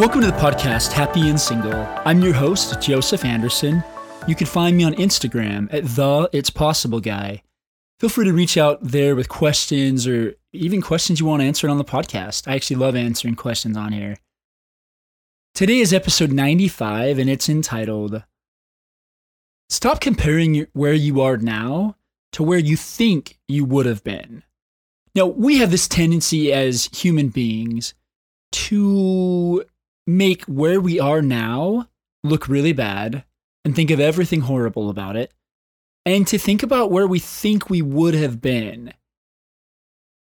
Welcome to the podcast, Happy and Single. I'm your host, Joseph Anderson. You can find me on Instagram at the It's Possible Guy. Feel free to reach out there with questions or even questions you want answered on the podcast. I actually love answering questions on here. Today is episode 95, and it's entitled Stop comparing where you are now to where you think you would have been. Now, we have this tendency as human beings to make where we are now look really bad and think of everything horrible about it, and to think about where we think we would have been.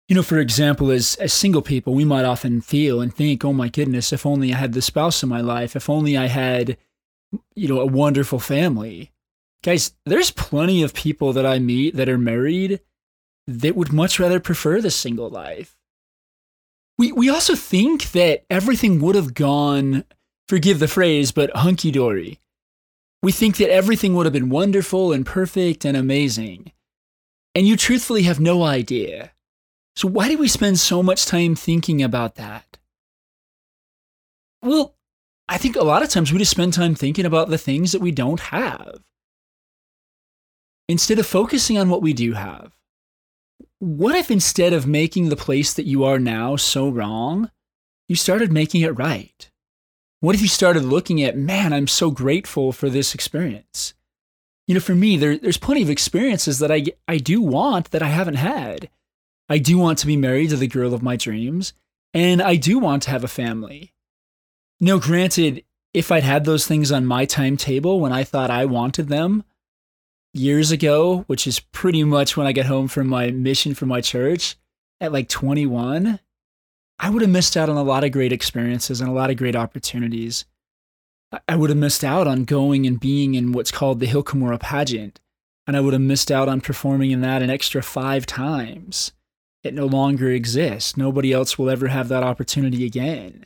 You know, for example, as, as single people, we might often feel and think, oh my goodness, if only I had the spouse in my life, if only I had, you know, a wonderful family. Guys, there's plenty of people that I meet that are married that would much rather prefer the single life. We, we also think that everything would have gone, forgive the phrase, but hunky dory. We think that everything would have been wonderful and perfect and amazing. And you truthfully have no idea. So, why do we spend so much time thinking about that? Well, I think a lot of times we just spend time thinking about the things that we don't have instead of focusing on what we do have. What if instead of making the place that you are now so wrong, you started making it right? What if you started looking at, man, I'm so grateful for this experience? You know, for me, there, there's plenty of experiences that I, I do want that I haven't had. I do want to be married to the girl of my dreams, and I do want to have a family. No, granted, if I'd had those things on my timetable when I thought I wanted them, years ago, which is pretty much when I get home from my mission for my church at like 21, I would have missed out on a lot of great experiences and a lot of great opportunities. I would have missed out on going and being in what's called the Hill pageant, and I would have missed out on performing in that an extra five times. It no longer exists. Nobody else will ever have that opportunity again.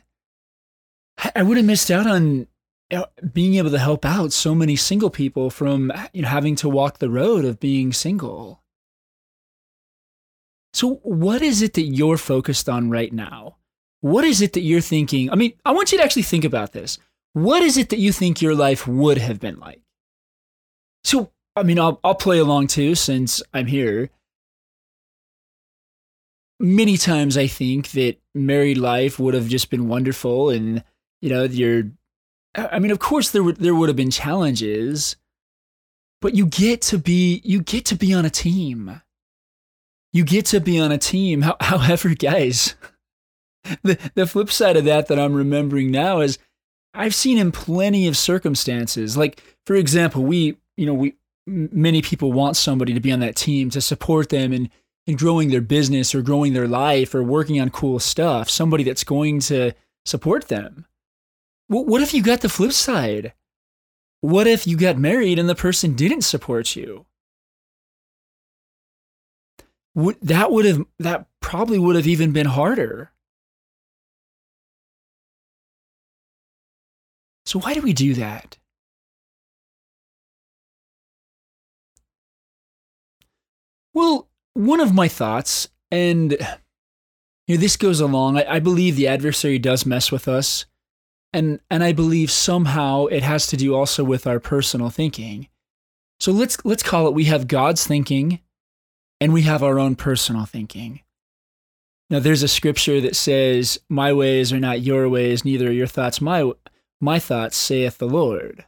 I would have missed out on Uh, being able to help out so many single people from uh, you know, having to walk the road of being single. So, what is it that you're focused on right now? What is it that you're thinking? I mean, I want you to actually think about this. What is it that you think your life would have been like? So, I mean, I'll, I'll play along too since I'm here. Many times I think that married life would have just been wonderful and, you know, you're I mean, of course there would there would have been challenges, but you get to be you get to be on a team. You get to be on a team. However, guys, the the flip side of that that I'm remembering now is I've seen in plenty of circumstances. Like for example, we you know we many people want somebody to be on that team to support them in in growing their business or growing their life or working on cool stuff. Somebody that's going to support them. What if you got the flip side? What if you got married and the person didn't support you? that would have that probably would have even been harder. So why do we do that? Well, one of my thoughts, and you know, this goes along. I, I believe the adversary does mess with us and and I believe somehow it has to do also with our personal thinking. So let's let's call it we have God's thinking and we have our own personal thinking. Now there's a scripture that says, "My ways are not your ways, neither are your thoughts my my thoughts," saith the Lord.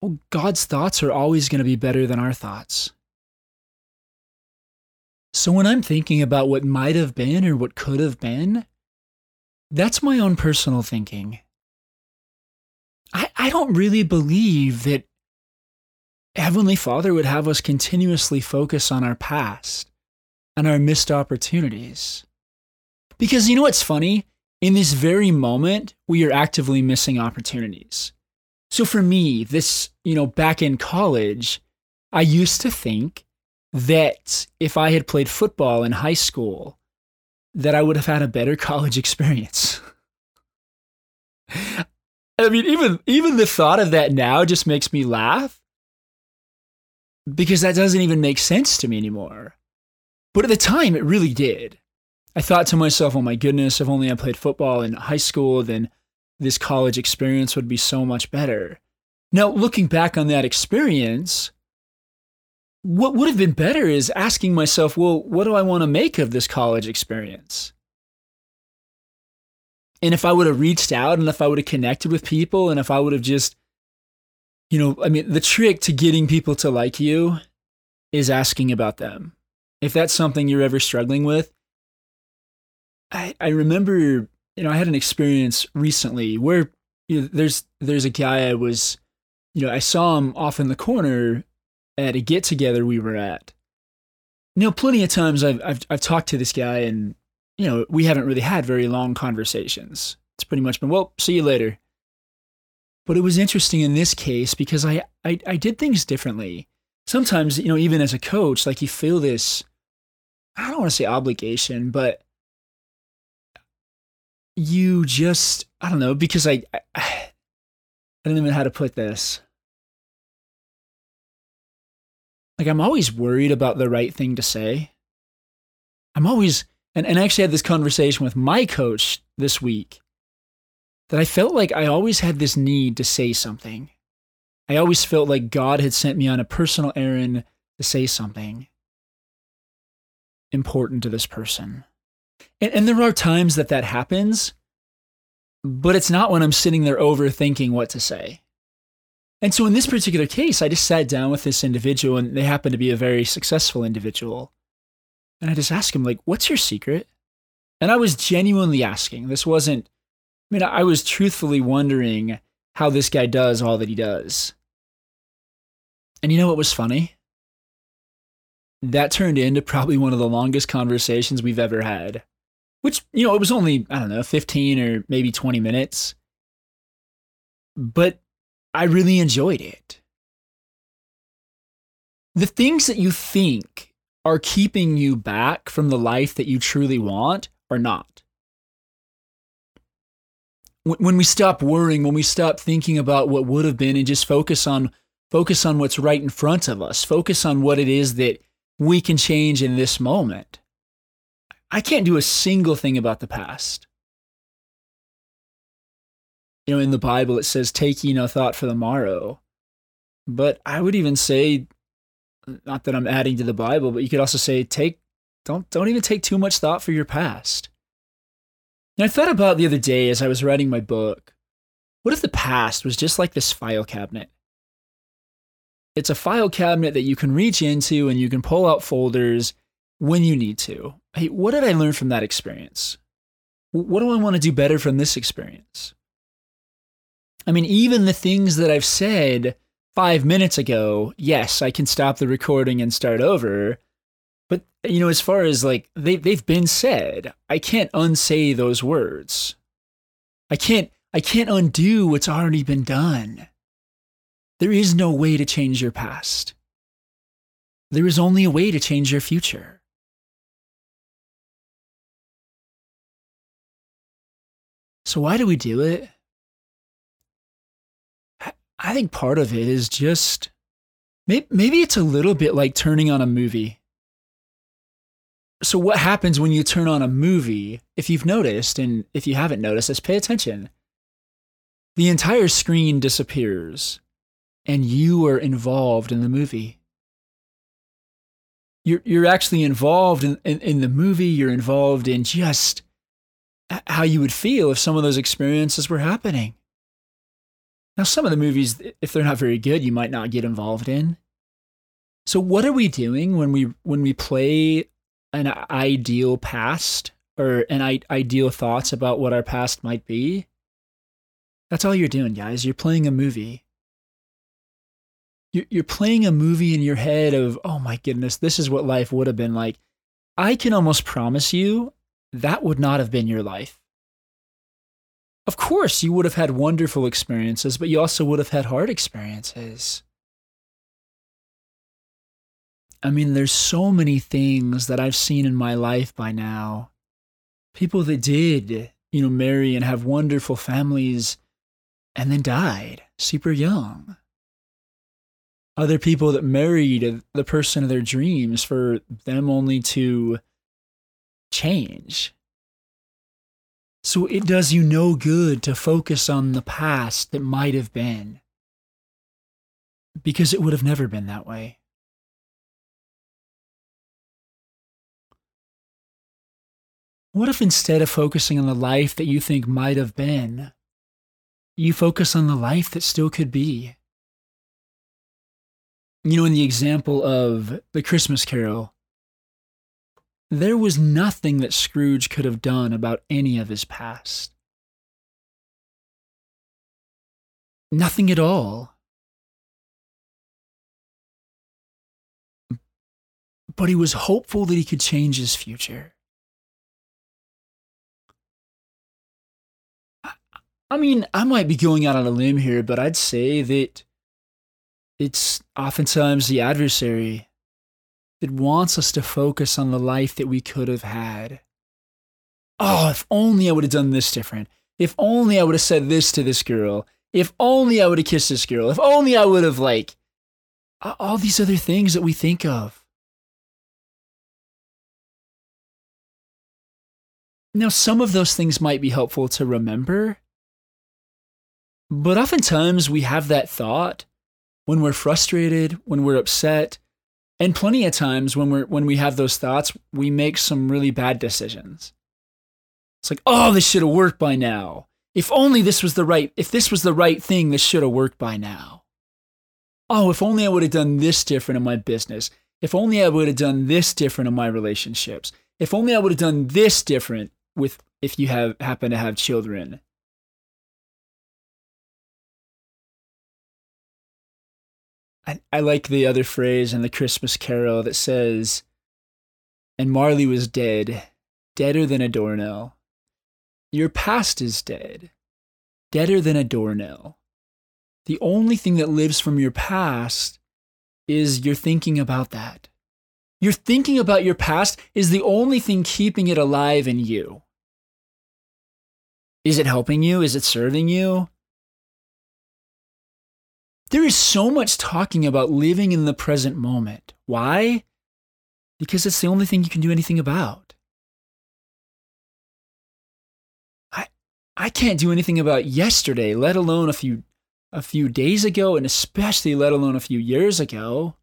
Well, God's thoughts are always going to be better than our thoughts. So when I'm thinking about what might have been or what could have been, that's my own personal thinking. I, I don't really believe that Heavenly Father would have us continuously focus on our past and our missed opportunities. Because you know what's funny? In this very moment, we are actively missing opportunities. So for me, this, you know, back in college, I used to think that if I had played football in high school, that I would have had a better college experience. I mean, even even the thought of that now just makes me laugh because that doesn't even make sense to me anymore. But at the time, it really did. I thought to myself, oh my goodness, if only I played football in high school, then this college experience would be so much better. Now, looking back on that experience, what would have been better is asking myself, well, what do I want to make of this college experience? And if I would have reached out and if I would have connected with people and if I would have just, you know, I mean, the trick to getting people to like you is asking about them. If that's something you're ever struggling with, I, I remember, you know, I had an experience recently where you know, there's there's a guy I was, you know, I saw him off in the corner at a get together we were at. You know, plenty of times I've, I've I've talked to this guy and you know we haven't really had very long conversations. It's pretty much been well, see you later. But it was interesting in this case because I I, I did things differently. Sometimes you know even as a coach, like you feel this, I don't want to say obligation, but you just I don't know because I I, I don't even know how to put this. Like I'm always worried about the right thing to say. I'm always and, and I actually had this conversation with my coach this week that I felt like I always had this need to say something. I always felt like God had sent me on a personal errand to say something important to this person. And, and there are times that that happens, but it's not when I'm sitting there overthinking what to say. And so in this particular case, I just sat down with this individual and they happen to be a very successful individual. And I just asked him, like, what's your secret? And I was genuinely asking. This wasn't, I mean, I was truthfully wondering how this guy does all that he does. And you know what was funny? That turned into probably one of the longest conversations we've ever had, which, you know, it was only, I don't know, 15 or maybe 20 minutes. But I really enjoyed it. The things that you think are keeping you back from the life that you truly want are not. When we stop worrying, when we stop thinking about what would have been and just focus on focus on what's right in front of us, focus on what it is that we can change in this moment. I can't do a single thing about the past you know, in the Bible it says, "Take ye no thought for the morrow." But I would even say, not that I'm adding to the Bible, but you could also say, "Take, don't, don't even take too much thought for your past." And I thought about the other day as I was writing my book. What if the past was just like this file cabinet? It's a file cabinet that you can reach into and you can pull out folders when you need to. Hey, what did I learn from that experience? What do I want to do better from this experience? I mean, even the things that I've said five minutes ago, yes, I can stop the recording and start over. But, you know, as far as like they, they've been said, I can't unsay those words. I can't, I can't undo what's already been done. There is no way to change your past. There is only a way to change your future. So, why do we do it? I think part of it is just maybe it's a little bit like turning on a movie. So, what happens when you turn on a movie? If you've noticed, and if you haven't noticed, just pay attention. The entire screen disappears, and you are involved in the movie. You're, you're actually involved in, in, in the movie, you're involved in just how you would feel if some of those experiences were happening. Now, some of the movies, if they're not very good, you might not get involved in. So, what are we doing when we when we play an ideal past or an I- ideal thoughts about what our past might be? That's all you're doing, guys. You're playing a movie. You're, you're playing a movie in your head of, oh my goodness, this is what life would have been like. I can almost promise you that would not have been your life. Of course, you would have had wonderful experiences, but you also would have had hard experiences. I mean, there's so many things that I've seen in my life by now. People that did, you know, marry and have wonderful families and then died super young. Other people that married the person of their dreams for them only to change. So it does you no good to focus on the past that might have been, because it would have never been that way. What if instead of focusing on the life that you think might have been, you focus on the life that still could be? You know, in the example of the Christmas Carol, there was nothing that Scrooge could have done about any of his past. Nothing at all. But he was hopeful that he could change his future. I mean, I might be going out on a limb here, but I'd say that it's oftentimes the adversary that wants us to focus on the life that we could have had. Oh, if only I would have done this different. If only I would have said this to this girl. If only I would have kissed this girl. If only I would have, like, all these other things that we think of. Now, some of those things might be helpful to remember, but oftentimes we have that thought when we're frustrated, when we're upset, and plenty of times when we're when we have those thoughts, we make some really bad decisions. It's like, "Oh, this should have worked by now. If only this was the right if this was the right thing, this should have worked by now." Oh, if only I would have done this different in my business. If only I would have done this different in my relationships. If only I would have done this different with if you have happen to have children. I, I like the other phrase in the Christmas Carol that says, and Marley was dead, deader than a doornail. Your past is dead, deader than a doornail. The only thing that lives from your past is you're thinking about that. You're thinking about your past is the only thing keeping it alive in you. Is it helping you? Is it serving you? There is so much talking about living in the present moment. Why? Because it's the only thing you can do anything about. I I can't do anything about yesterday, let alone a few a few days ago and especially let alone a few years ago.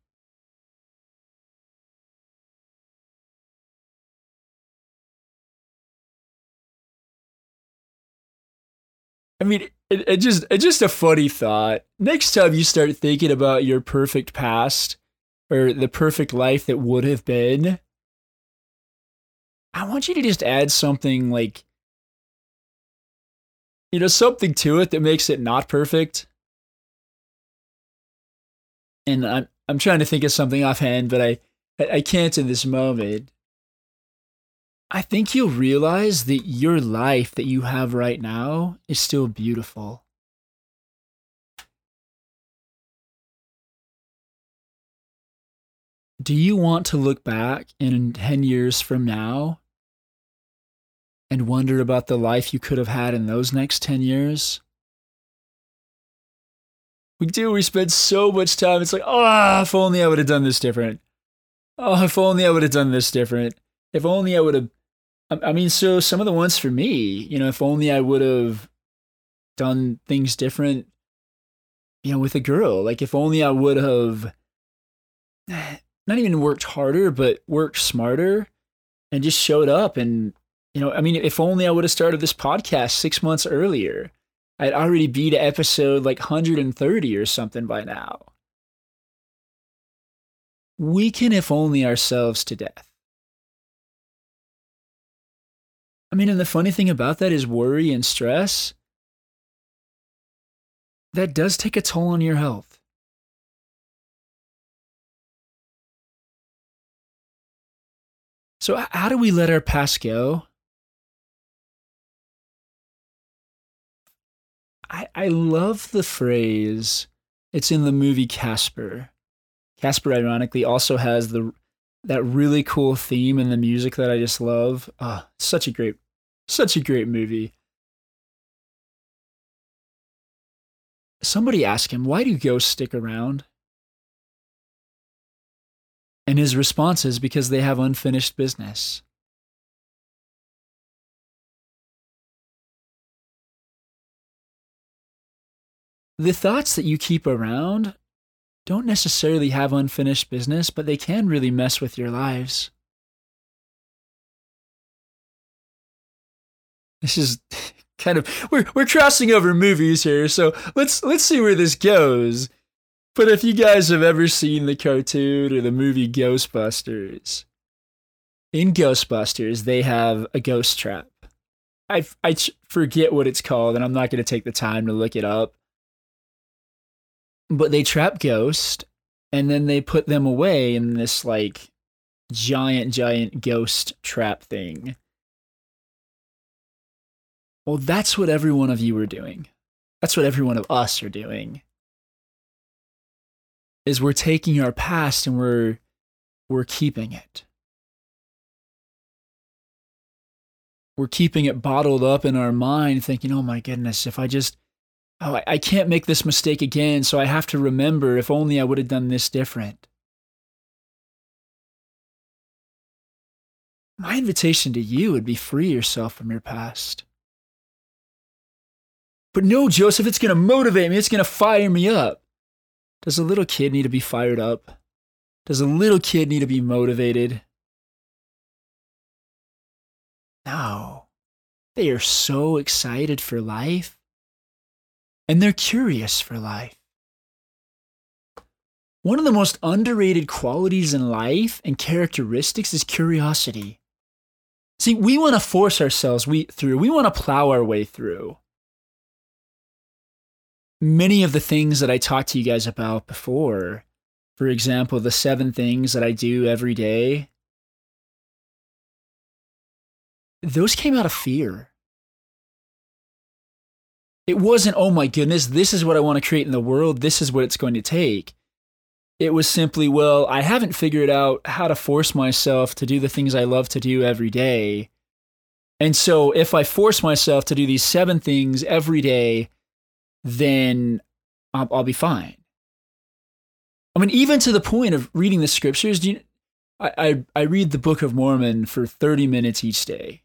I mean, it, it just it's just a funny thought. Next time you start thinking about your perfect past or the perfect life that would have been, I want you to just add something like you know something to it that makes it not perfect. And I'm I'm trying to think of something offhand, but I I can't in this moment. I think you'll realize that your life that you have right now is still beautiful. Do you want to look back in 10 years from now and wonder about the life you could have had in those next 10 years? We do. We spend so much time. It's like, oh, if only I would have done this different. Oh, if only I would have done this different. If only I would have I mean, so some of the ones for me, you know, if only I would have done things different, you know, with a girl. Like if only I would have not even worked harder, but worked smarter and just showed up. And, you know, I mean, if only I would have started this podcast six months earlier, I'd already be to episode like 130 or something by now. We can, if only ourselves to death. I mean, and the funny thing about that is worry and stress. That does take a toll on your health. So, how do we let our past go? I, I love the phrase, it's in the movie Casper. Casper, ironically, also has the that really cool theme and the music that I just love. Ah, such a great, such a great movie. Somebody asked him, why do ghosts stick around? And his response is because they have unfinished business. The thoughts that you keep around don't necessarily have unfinished business, but they can really mess with your lives. This is kind of we're we're crossing over movies here, so let's let's see where this goes. But if you guys have ever seen the cartoon or the movie Ghostbusters, in Ghostbusters they have a ghost trap. I I forget what it's called, and I'm not going to take the time to look it up. But they trap ghosts, and then they put them away in this like giant, giant ghost trap thing. Well, that's what every one of you are doing. That's what every one of us are doing. Is we're taking our past and we're we're keeping it. We're keeping it bottled up in our mind, thinking, oh my goodness, if I just, oh, I, I can't make this mistake again, so I have to remember if only I would have done this different. My invitation to you would be free yourself from your past. But no, Joseph, it's going to motivate me. It's going to fire me up. Does a little kid need to be fired up? Does a little kid need to be motivated? No. They are so excited for life and they're curious for life. One of the most underrated qualities in life and characteristics is curiosity. See, we want to force ourselves we, through, we want to plow our way through many of the things that I talked to you guys about before, for example, the seven things that I do every day, those came out of fear. It wasn't, oh my goodness, this is what I want to create in the world, this is what it's going to take. It was simply, well, I haven't figured out how to force myself to do the things I love to do every day. And so if I force myself to do these seven things every day, then I'll, I'll, be fine. I mean, even to the point of reading the scriptures, you, I, I, I read the Book of Mormon for 30 minutes each day.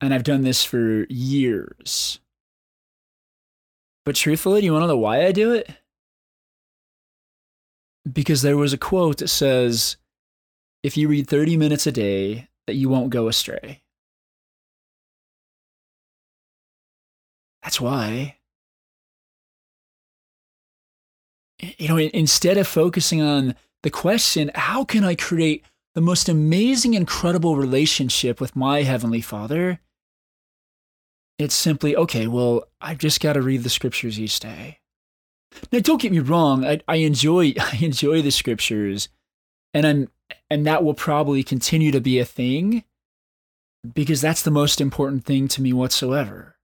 And I've done this for years. But truthfully, do you want to know why I do it? Because there was a quote that says, if you read 30 minutes a day, that you won't go astray. That's why. you know, instead of focusing on the question, how can I create the most amazing, incredible relationship with my Heavenly Father? It's simply, okay, well, I've just got to read the scriptures each day. Now, don't get me wrong, I, I enjoy I enjoy the scriptures, and I'm and that will probably continue to be a thing because that's the most important thing to me whatsoever.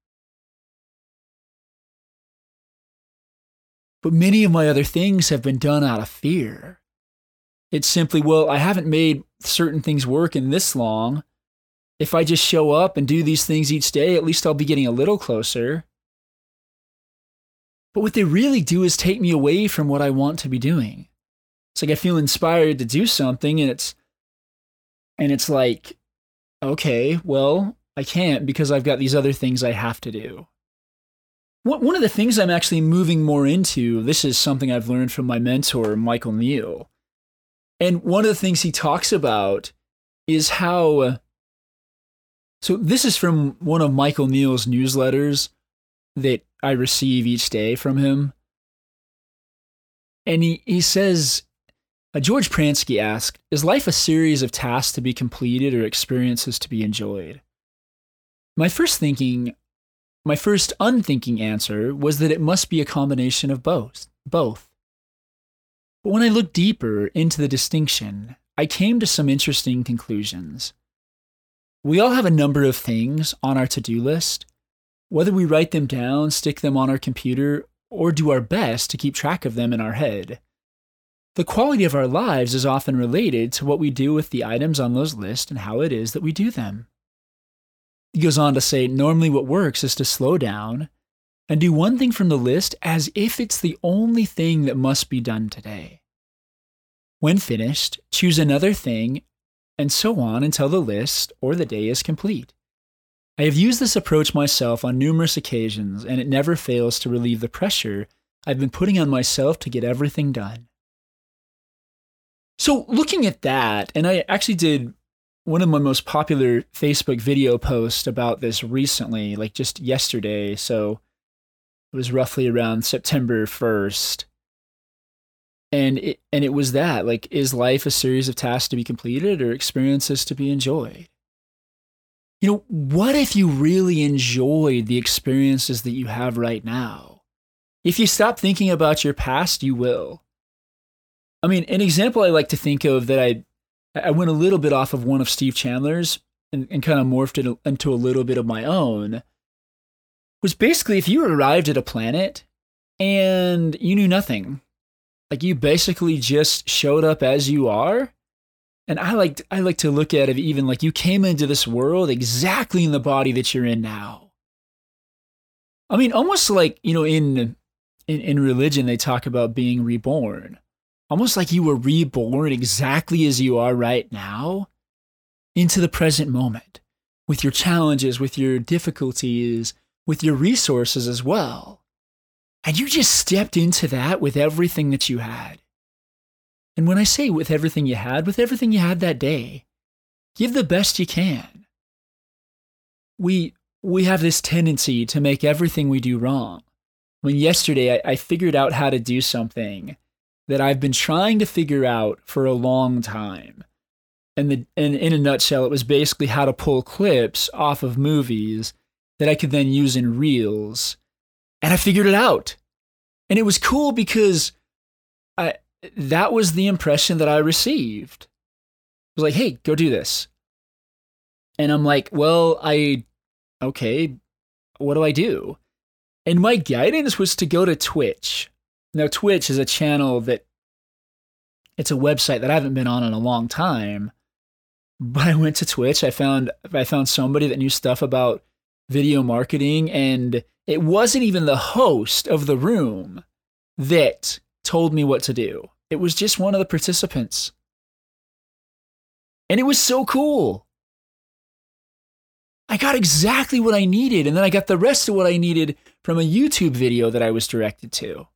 But many of my other things have been done out of fear. It's simply, well, I haven't made certain things work in this long. If I just show up and do these things each day, at least I'll be getting a little closer. But what they really do is take me away from what I want to be doing. It's like I feel inspired to do something and it's and it's like okay, well, I can't because I've got these other things I have to do. One of the things I'm actually moving more into, this is something I've learned from my mentor, Michael Neill. And one of the things he talks about is how. So, this is from one of Michael Neill's newsletters that I receive each day from him. And he, he says, uh, George Pransky asked, Is life a series of tasks to be completed or experiences to be enjoyed? My first thinking my first unthinking answer was that it must be a combination of both. Both. But when I looked deeper into the distinction, I came to some interesting conclusions. We all have a number of things on our to do list. Whether we write them down, stick them on our computer, or do our best to keep track of them in our head, the quality of our lives is often related to what we do with the items on those lists and how it is that we do them. He goes on to say normally what works is to slow down and do one thing from the list as if it's the only thing that must be done today. When finished, choose another thing, and so on until the list or the day is complete. I have used this approach myself on numerous occasions, and it never fails to relieve the pressure I've been putting on myself to get everything done. So, looking at that, and I actually did one of my most popular Facebook video posts about this recently, like just yesterday. So, it was roughly around September 1st. And it, and it was that like, is life a series of tasks to be completed or experiences to be enjoyed? You know, what if you really enjoyed the experiences that you have right now? If you stop thinking about your past, you will. I mean, an example I like to think of that I I went a little bit off of one of Steve Chandler's and, and kind of morphed it into a little bit of my own was basically if you arrived at a planet and you knew nothing, like you basically just showed up as you are. And I like I like to look at it even like you came into this world exactly in the body that you're in now. I mean, almost like you know in in, in religion they talk about being reborn almost like you were reborn exactly as you are right now into the present moment with your challenges, with your difficulties, with your resources as well. And you just stepped into that with everything that you had. And when I say with everything you had, with everything you had that day, give the best you can. We, we have this tendency to make everything we do wrong. When yesterday I, I figured out how to do something that I've been trying to figure out for a long time. And, the, and in a nutshell, it was basically how to pull clips off of movies that I could then use in reels. And I figured it out. And it was cool because I, that was the impression that I received. It was like, hey, go do this. And I'm like, well, I, okay, what do I do? And my guidance was to go to Twitch. Now, Twitch is a channel that it's a website that I haven't been on in a long time. But I went to Twitch. I found I found somebody that knew stuff about video marketing, and it wasn't even the host of the room that told me what to do. It was just one of the participants. And it was so cool. I got exactly what I needed, and then I got the rest of what I needed from a YouTube video that I was directed to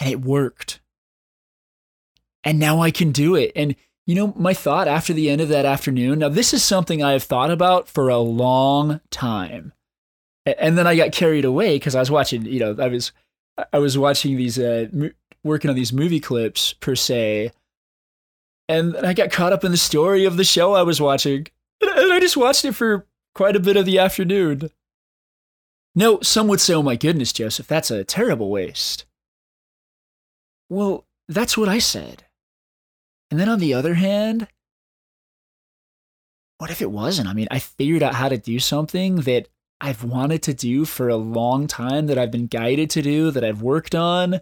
and it worked. And now I can do it. And you know, my thought after the end of that afternoon, now this is something I have thought about for a long time. And then I got carried away because I was watching, you know, I was I was watching these uh, working on these movie clips per se. And I got caught up in the story of the show I was watching. And I just watched it for quite a bit of the afternoon. No, some would say, oh my goodness, Joseph, that's a terrible waste. Well, that's what I said. And then on the other hand, what if it wasn't? I mean, I figured out how to do something that I've wanted to do for a long time, that I've been guided to do, that I've worked on.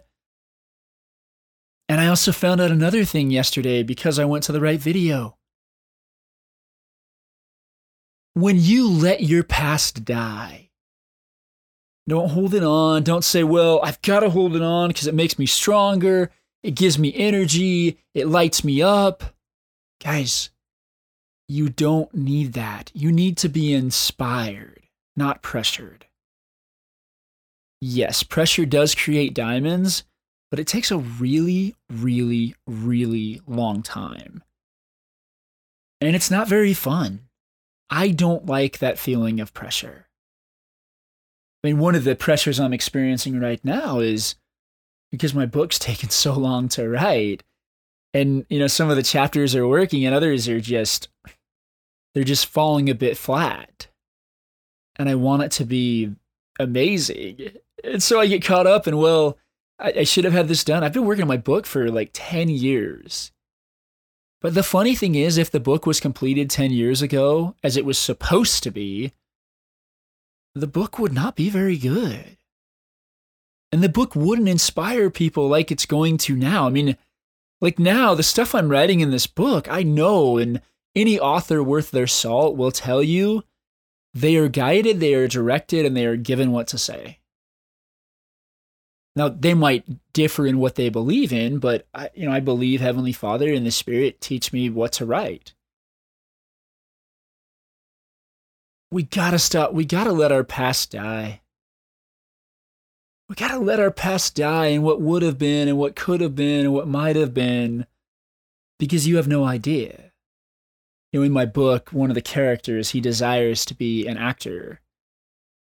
And I also found out another thing yesterday because I went to the right video. When you let your past die, don't hold it on. Don't say, well, I've got to hold it on because it makes me stronger. It gives me energy. It lights me up. Guys, you don't need that. You need to be inspired, not pressured. Yes, pressure does create diamonds, but it takes a really, really, really long time. And it's not very fun. I don't like that feeling of pressure. I mean, one of the pressures I'm experiencing right now is because my book's taken so long to write. And, you know, some of the chapters are working and others are just, they're just falling a bit flat. And I want it to be amazing. And so I get caught up and, well, I, I should have had this done. I've been working on my book for like 10 years. But the funny thing is, if the book was completed 10 years ago, as it was supposed to be, the book would not be very good. And the book wouldn't inspire people like it's going to now. I mean, like now, the stuff I'm writing in this book, I know, and any author worth their salt will tell you they are guided, they are directed, and they are given what to say. Now, they might differ in what they believe in, but I, you know, I believe Heavenly Father and the Spirit teach me what to write. we gotta stop. We gotta let our past die. we got to let our past die and what would have been and what could have been and what might have been because you have no idea. You know, in my book, one of the characters, he desires to be an actor.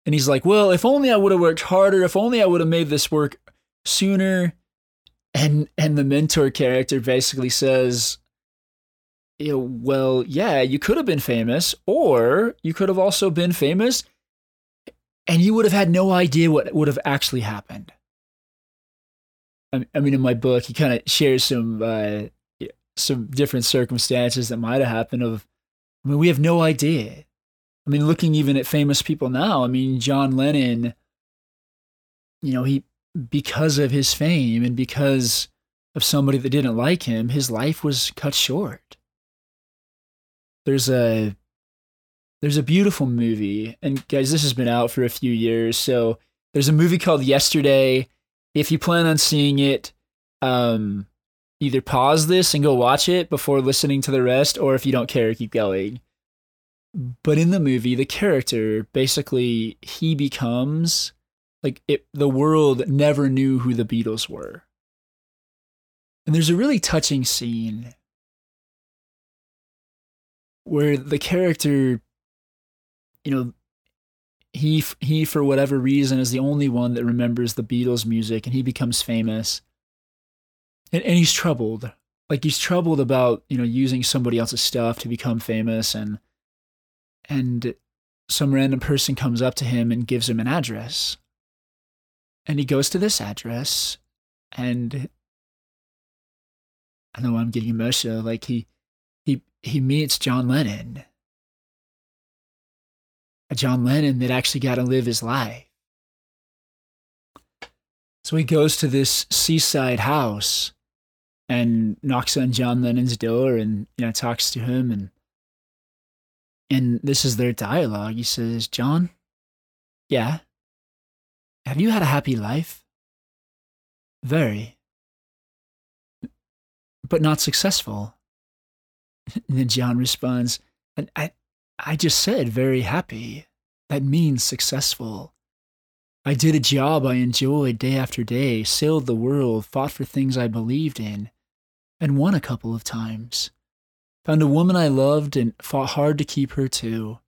And he's like, well, if only I would have worked harder, if only I would have made this work sooner. And and the mentor character basically says, you know, well, yeah, you could have been famous, or you could have also been famous and you would have had no idea what would have actually happened. I mean, in my book, he kind of shares some uh, some different circumstances that might have happened. Of, I mean, we have no idea. I mean, looking even at famous people now. I mean, John Lennon. You know, he because of his fame and because of somebody that didn't like him, his life was cut short. There's a there's a beautiful movie, and guys, this has been out for a few years. So there's a movie called Yesterday. If you plan on seeing it, um, either pause this and go watch it before listening to the rest, or if you don't care, keep going. But in the movie, the character basically he becomes like it, the world never knew who the Beatles were. And there's a really touching scene where the character you know, he he for whatever reason is the only one that remembers the Beatles music, and he becomes famous. And, and he's troubled, like he's troubled about you know using somebody else's stuff to become famous, and and some random person comes up to him and gives him an address, and he goes to this address, and I know I'm getting emotional. Like he he he meets John Lennon a John Lennon that actually got to live his life. So he goes to this seaside house and knocks on John Lennon's door and you know talks to him and and this is their dialogue. He says, "John, yeah. Have you had a happy life?" Very. But not successful. And then John responds, I, I just said very happy. That means successful. I did a job I enjoyed day after day, sailed the world, fought for things I believed in, and won a couple of times. Found a woman I loved and fought hard to keep her too.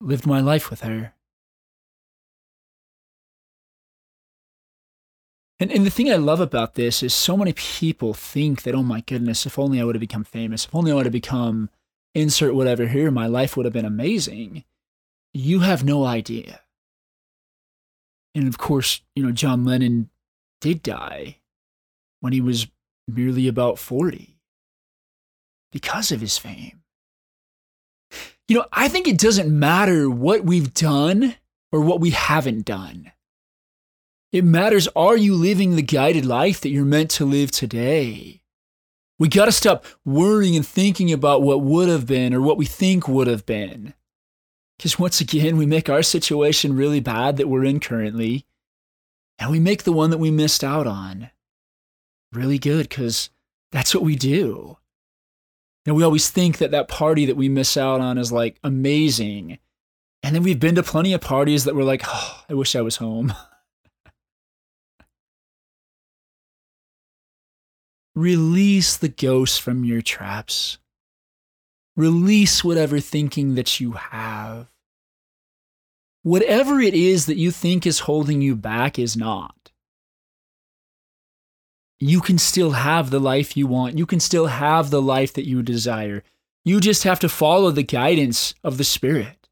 Lived my life with her. And, and the thing I love about this is so many people think that, oh my goodness, if only I would have become famous, if only I would have become insert whatever here, my life would have been amazing. You have no idea. And of course, you know, John Lennon did die when he was merely about 40 because of his fame. You know, I think it doesn't matter what we've done or what we haven't done. It matters are you living the guided life that you're meant to live today? We got to stop worrying and thinking about what would have been or what we think would have been. Because once again, we make our situation really bad that we're in currently, and we make the one that we missed out on really good because that's what we do. And we always think that that party that we miss out on is like amazing. And then we've been to plenty of parties that were like, oh, I wish I was home. Release the ghosts from your traps. Release whatever thinking that you have. Whatever it is that you think is holding you back is not. You can still have the life you want. You can still have the life that you desire. You just have to follow the guidance of the Spirit.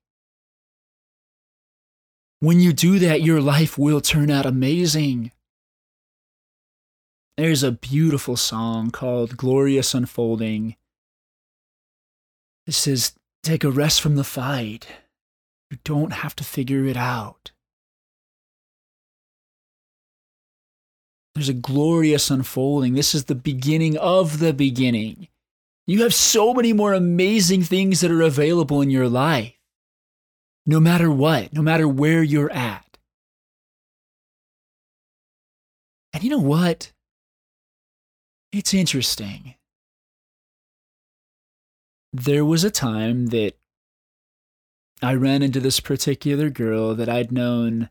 When you do that, your life will turn out amazing. There's a beautiful song called Glorious Unfolding. It says, Take a rest from the fight. You don't have to figure it out. There's a glorious unfolding. This is the beginning of the beginning. You have so many more amazing things that are available in your life, no matter what, no matter where you're at. And you know what? It's interesting. There was a time that I ran into this particular girl that I'd known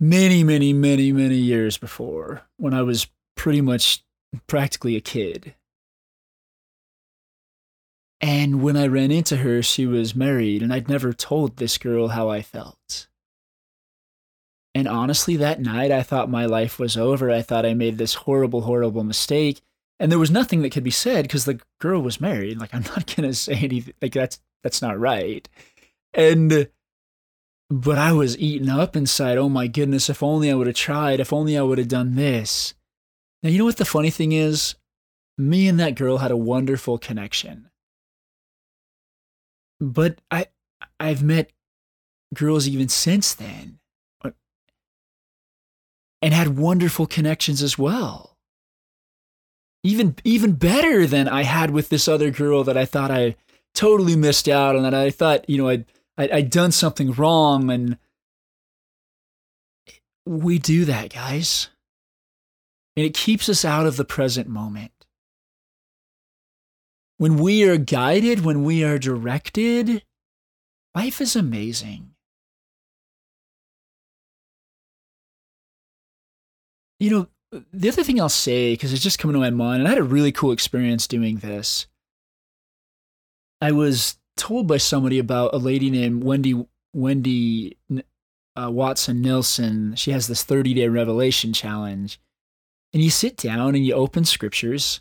many, many, many, many years before when I was pretty much practically a kid. And when I ran into her, she was married, and I'd never told this girl how I felt. And honestly, that night I thought my life was over. I thought I made this horrible, horrible mistake. And there was nothing that could be said because the girl was married. Like, I'm not going to say anything. Like, that's, that's not right. And, but I was eaten up inside. Oh my goodness, if only I would have tried. If only I would have done this. Now, you know what the funny thing is? Me and that girl had a wonderful connection. But I, I've met girls even since then and had wonderful connections as well. Even even better than I had with this other girl that I thought I totally missed out on that I thought, you know, I'd I'd, I'd done something wrong and we do that, guys. And it keeps us out of the present moment. When we are guided, when we are directed, life is amazing. You know, the other thing I'll say, because it's just coming to my mind, and I had a really cool experience doing this. I was told by somebody about a lady named Wendy Wendy uh, Watson Nelson. She has this 30 day revelation challenge, and you sit down and you open scriptures.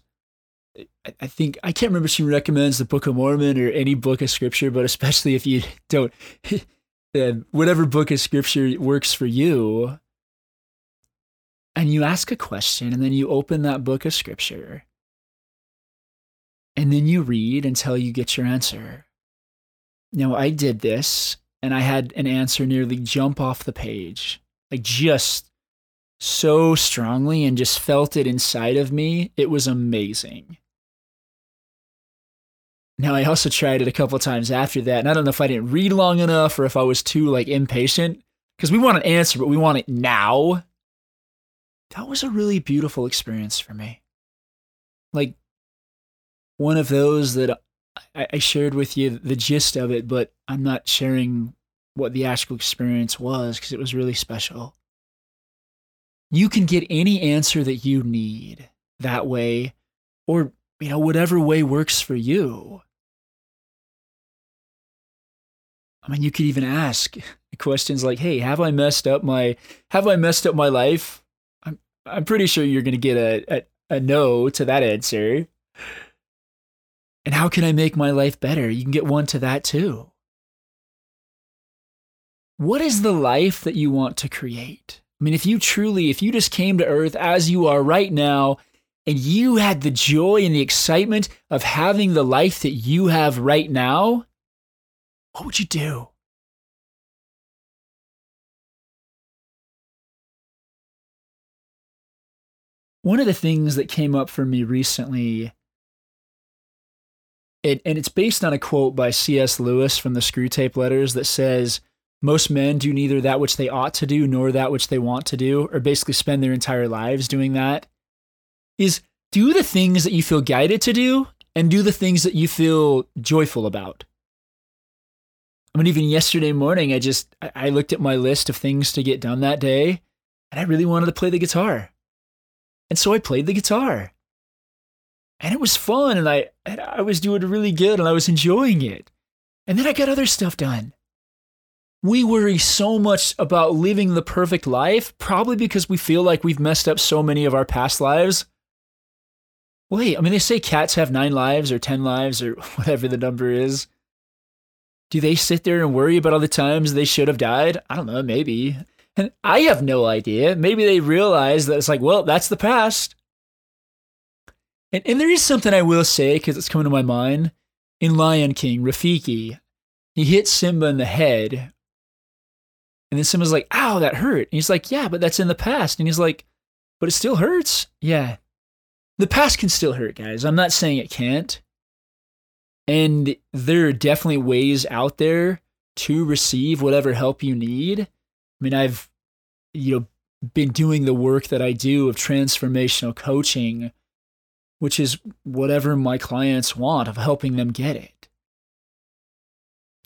I, I think I can't remember she recommends the Book of Mormon or any book of scripture, but especially if you don't, whatever book of scripture works for you, and you ask a question, and then you open that book of scripture, and then you read until you get your answer. Now, I did this and I had an answer nearly jump off the page, like just so strongly and just felt it inside of me. It was amazing. Now, I also tried it a couple times after that, and I don't know if I didn't read long enough or if I was too like impatient because we want an answer, but we want it now. That was a really beautiful experience for me. Like one of those that I, I shared with you the gist of it, but I'm not sharing what the actual experience was because it was really special. You can get any answer that you need that way, or you know, whatever way works for you. I mean, you could even ask questions like, "Hey, have I messed up my have I messed up my life?" I'm I'm pretty sure you're going to get a, a a no to that answer. And how can I make my life better? You can get one to that too. What is the life that you want to create? I mean, if you truly, if you just came to earth as you are right now, and you had the joy and the excitement of having the life that you have right now, what would you do? One of the things that came up for me recently it, and it's based on a quote by C.S. Lewis from the Screwtape Letters that says, Most men do neither that which they ought to do nor that which they want to do, or basically spend their entire lives doing that. Is do the things that you feel guided to do and do the things that you feel joyful about. I mean, even yesterday morning, I just I looked at my list of things to get done that day, and I really wanted to play the guitar, and so I played the guitar and it was fun and I and I was doing really good and I was enjoying it. And then I got other stuff done. We worry so much about living the perfect life, probably because we feel like we've messed up so many of our past lives. Wait, I mean, they say cats have nine lives or 10 lives or whatever the number is. Do they sit there and worry about all the times they should have died? I don't know, maybe. And I have no idea. Maybe they realize that it's like, well, that's the past. And, and there is something I will say because it's coming to my mind. In Lion King, Rafiki, he hits Simba in the head. And then Simba's like, ow, that hurt. And he's like, yeah, but that's in the past. And he's like, but it still hurts. Yeah. The past can still hurt, guys. I'm not saying it can't. And there are definitely ways out there to receive whatever help you need. I mean, I've, you know, been doing the work that I do of transformational coaching which is whatever my clients want of helping them get it.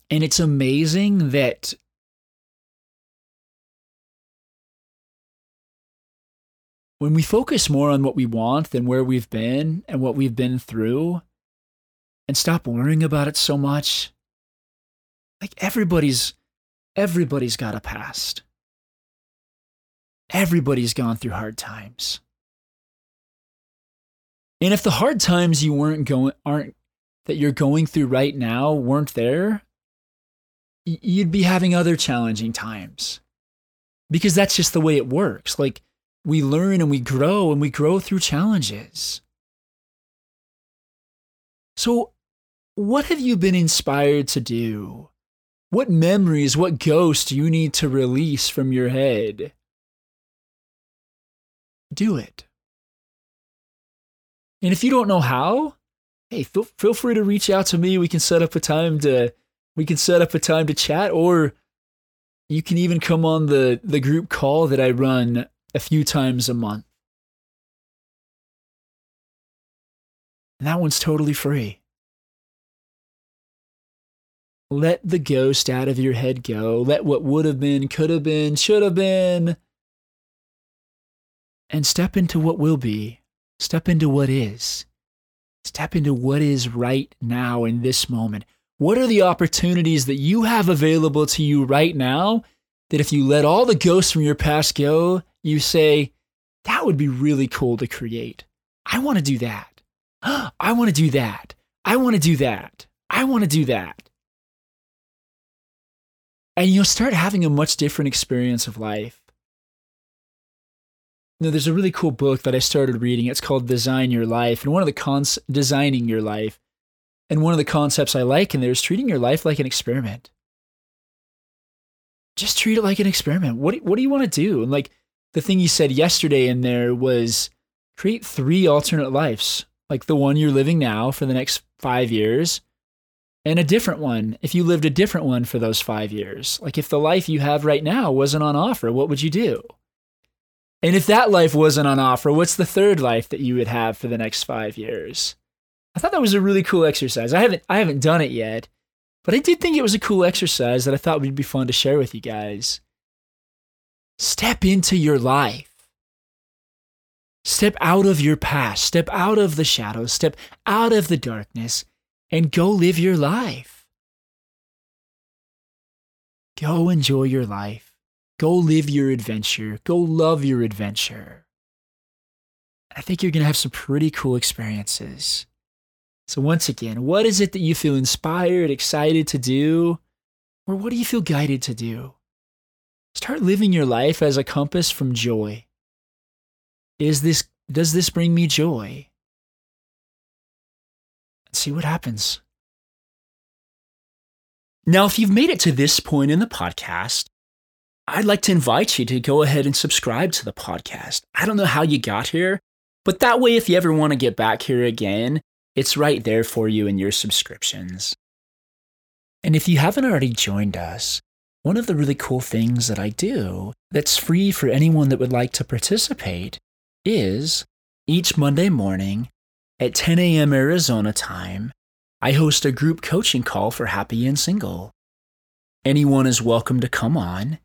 And it's amazing that when we focus more on what we want than where we've been and what we've been through and stop worrying about it so much, like everybody's everybody's got a past. Everybody's gone through hard times. And if the hard times you weren't going aren't that you're going through right now weren't there, you'd be having other challenging times. Because that's just the way it works. Like we learn and we grow and we grow through challenges. So, what have you been inspired to do? What memories, what ghosts do you need to release from your head? Do it. And if you don't know how, hey, feel, feel free to reach out to me. We can set up a time to we can set up a time to chat or you can even come on the the group call that I run a few times a month. And that one's totally free. Let the ghost out of your head go. Let what would have been, could have been, should have been, and step into what will be. Step into what is. Step into what is right now in this moment. What are the opportunities that you have available to you right now that if you let all the ghosts from your past go, you say, that would be really cool to create. I want to do that. I want to do that. I want to do that. I want to do that. And you'll start having a much different experience of life. You there's a really cool book that I started reading. It's called Design Your Life. And one of the cons, designing your life. And one of the concepts I like in there is treating your life like an experiment. Just treat it like an experiment. What, what do you want to do? And like, the thing you said yesterday in there was create three alternate lives, like the one you're living now for the next five years, and a different one if you lived a different one for those five years. Like if the life you have right now wasn't on offer, what would you do? And if that life wasn't on offer, what's the third life that you would have for the next five years? I thought that was a really cool exercise. I haven't I haven't done it yet, but I did think it was a cool exercise that I thought would be fun to share with you guys. Step into your life. Step out of your past, step out of the shadows, step out of the darkness, and go live your life. Go enjoy your life. Go live your adventure. Go love your adventure. I think you're going to have some pretty cool experiences. So, once again, what is it that you feel inspired, excited to do? Or what do you feel guided to do? Start living your life as a compass from joy. Is this does this bring me joy? See what happens. Now, if you've made it to this point in the podcast, I'd like to invite you to go ahead and subscribe to the podcast. I don't know how you got here, but that way, if you ever want to get back here again, it's right there for you in your subscriptions. And if you haven't already joined us, one of the really cool things that I do that's free for anyone that would like to participate is each Monday morning at 10 a.m. Arizona time, I host a group coaching call for Happy and Single. Anyone is welcome to come on,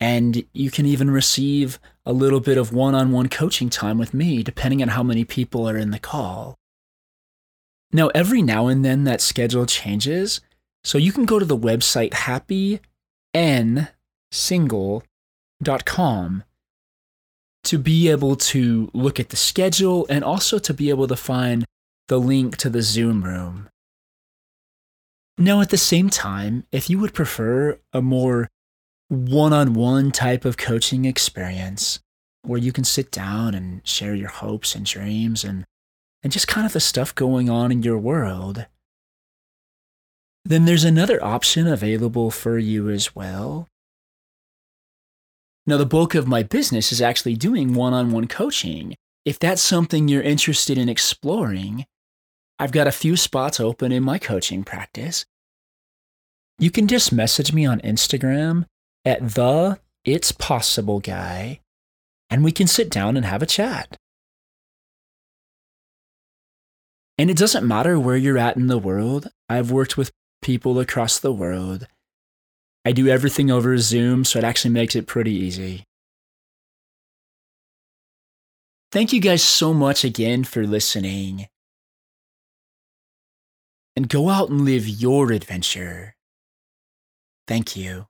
and you can even receive a little bit of one on one coaching time with me, depending on how many people are in the call. Now, every now and then that schedule changes, so you can go to the website happy nsingle.com to be able to look at the schedule and also to be able to find the link to the Zoom room. Now, at the same time, if you would prefer a more one on one type of coaching experience where you can sit down and share your hopes and dreams and, and just kind of the stuff going on in your world, then there's another option available for you as well. Now, the bulk of my business is actually doing one on one coaching. If that's something you're interested in exploring, I've got a few spots open in my coaching practice. You can just message me on Instagram at the It's Possible Guy, and we can sit down and have a chat. And it doesn't matter where you're at in the world. I've worked with people across the world. I do everything over Zoom, so it actually makes it pretty easy. Thank you guys so much again for listening. And go out and live your adventure. Thank you.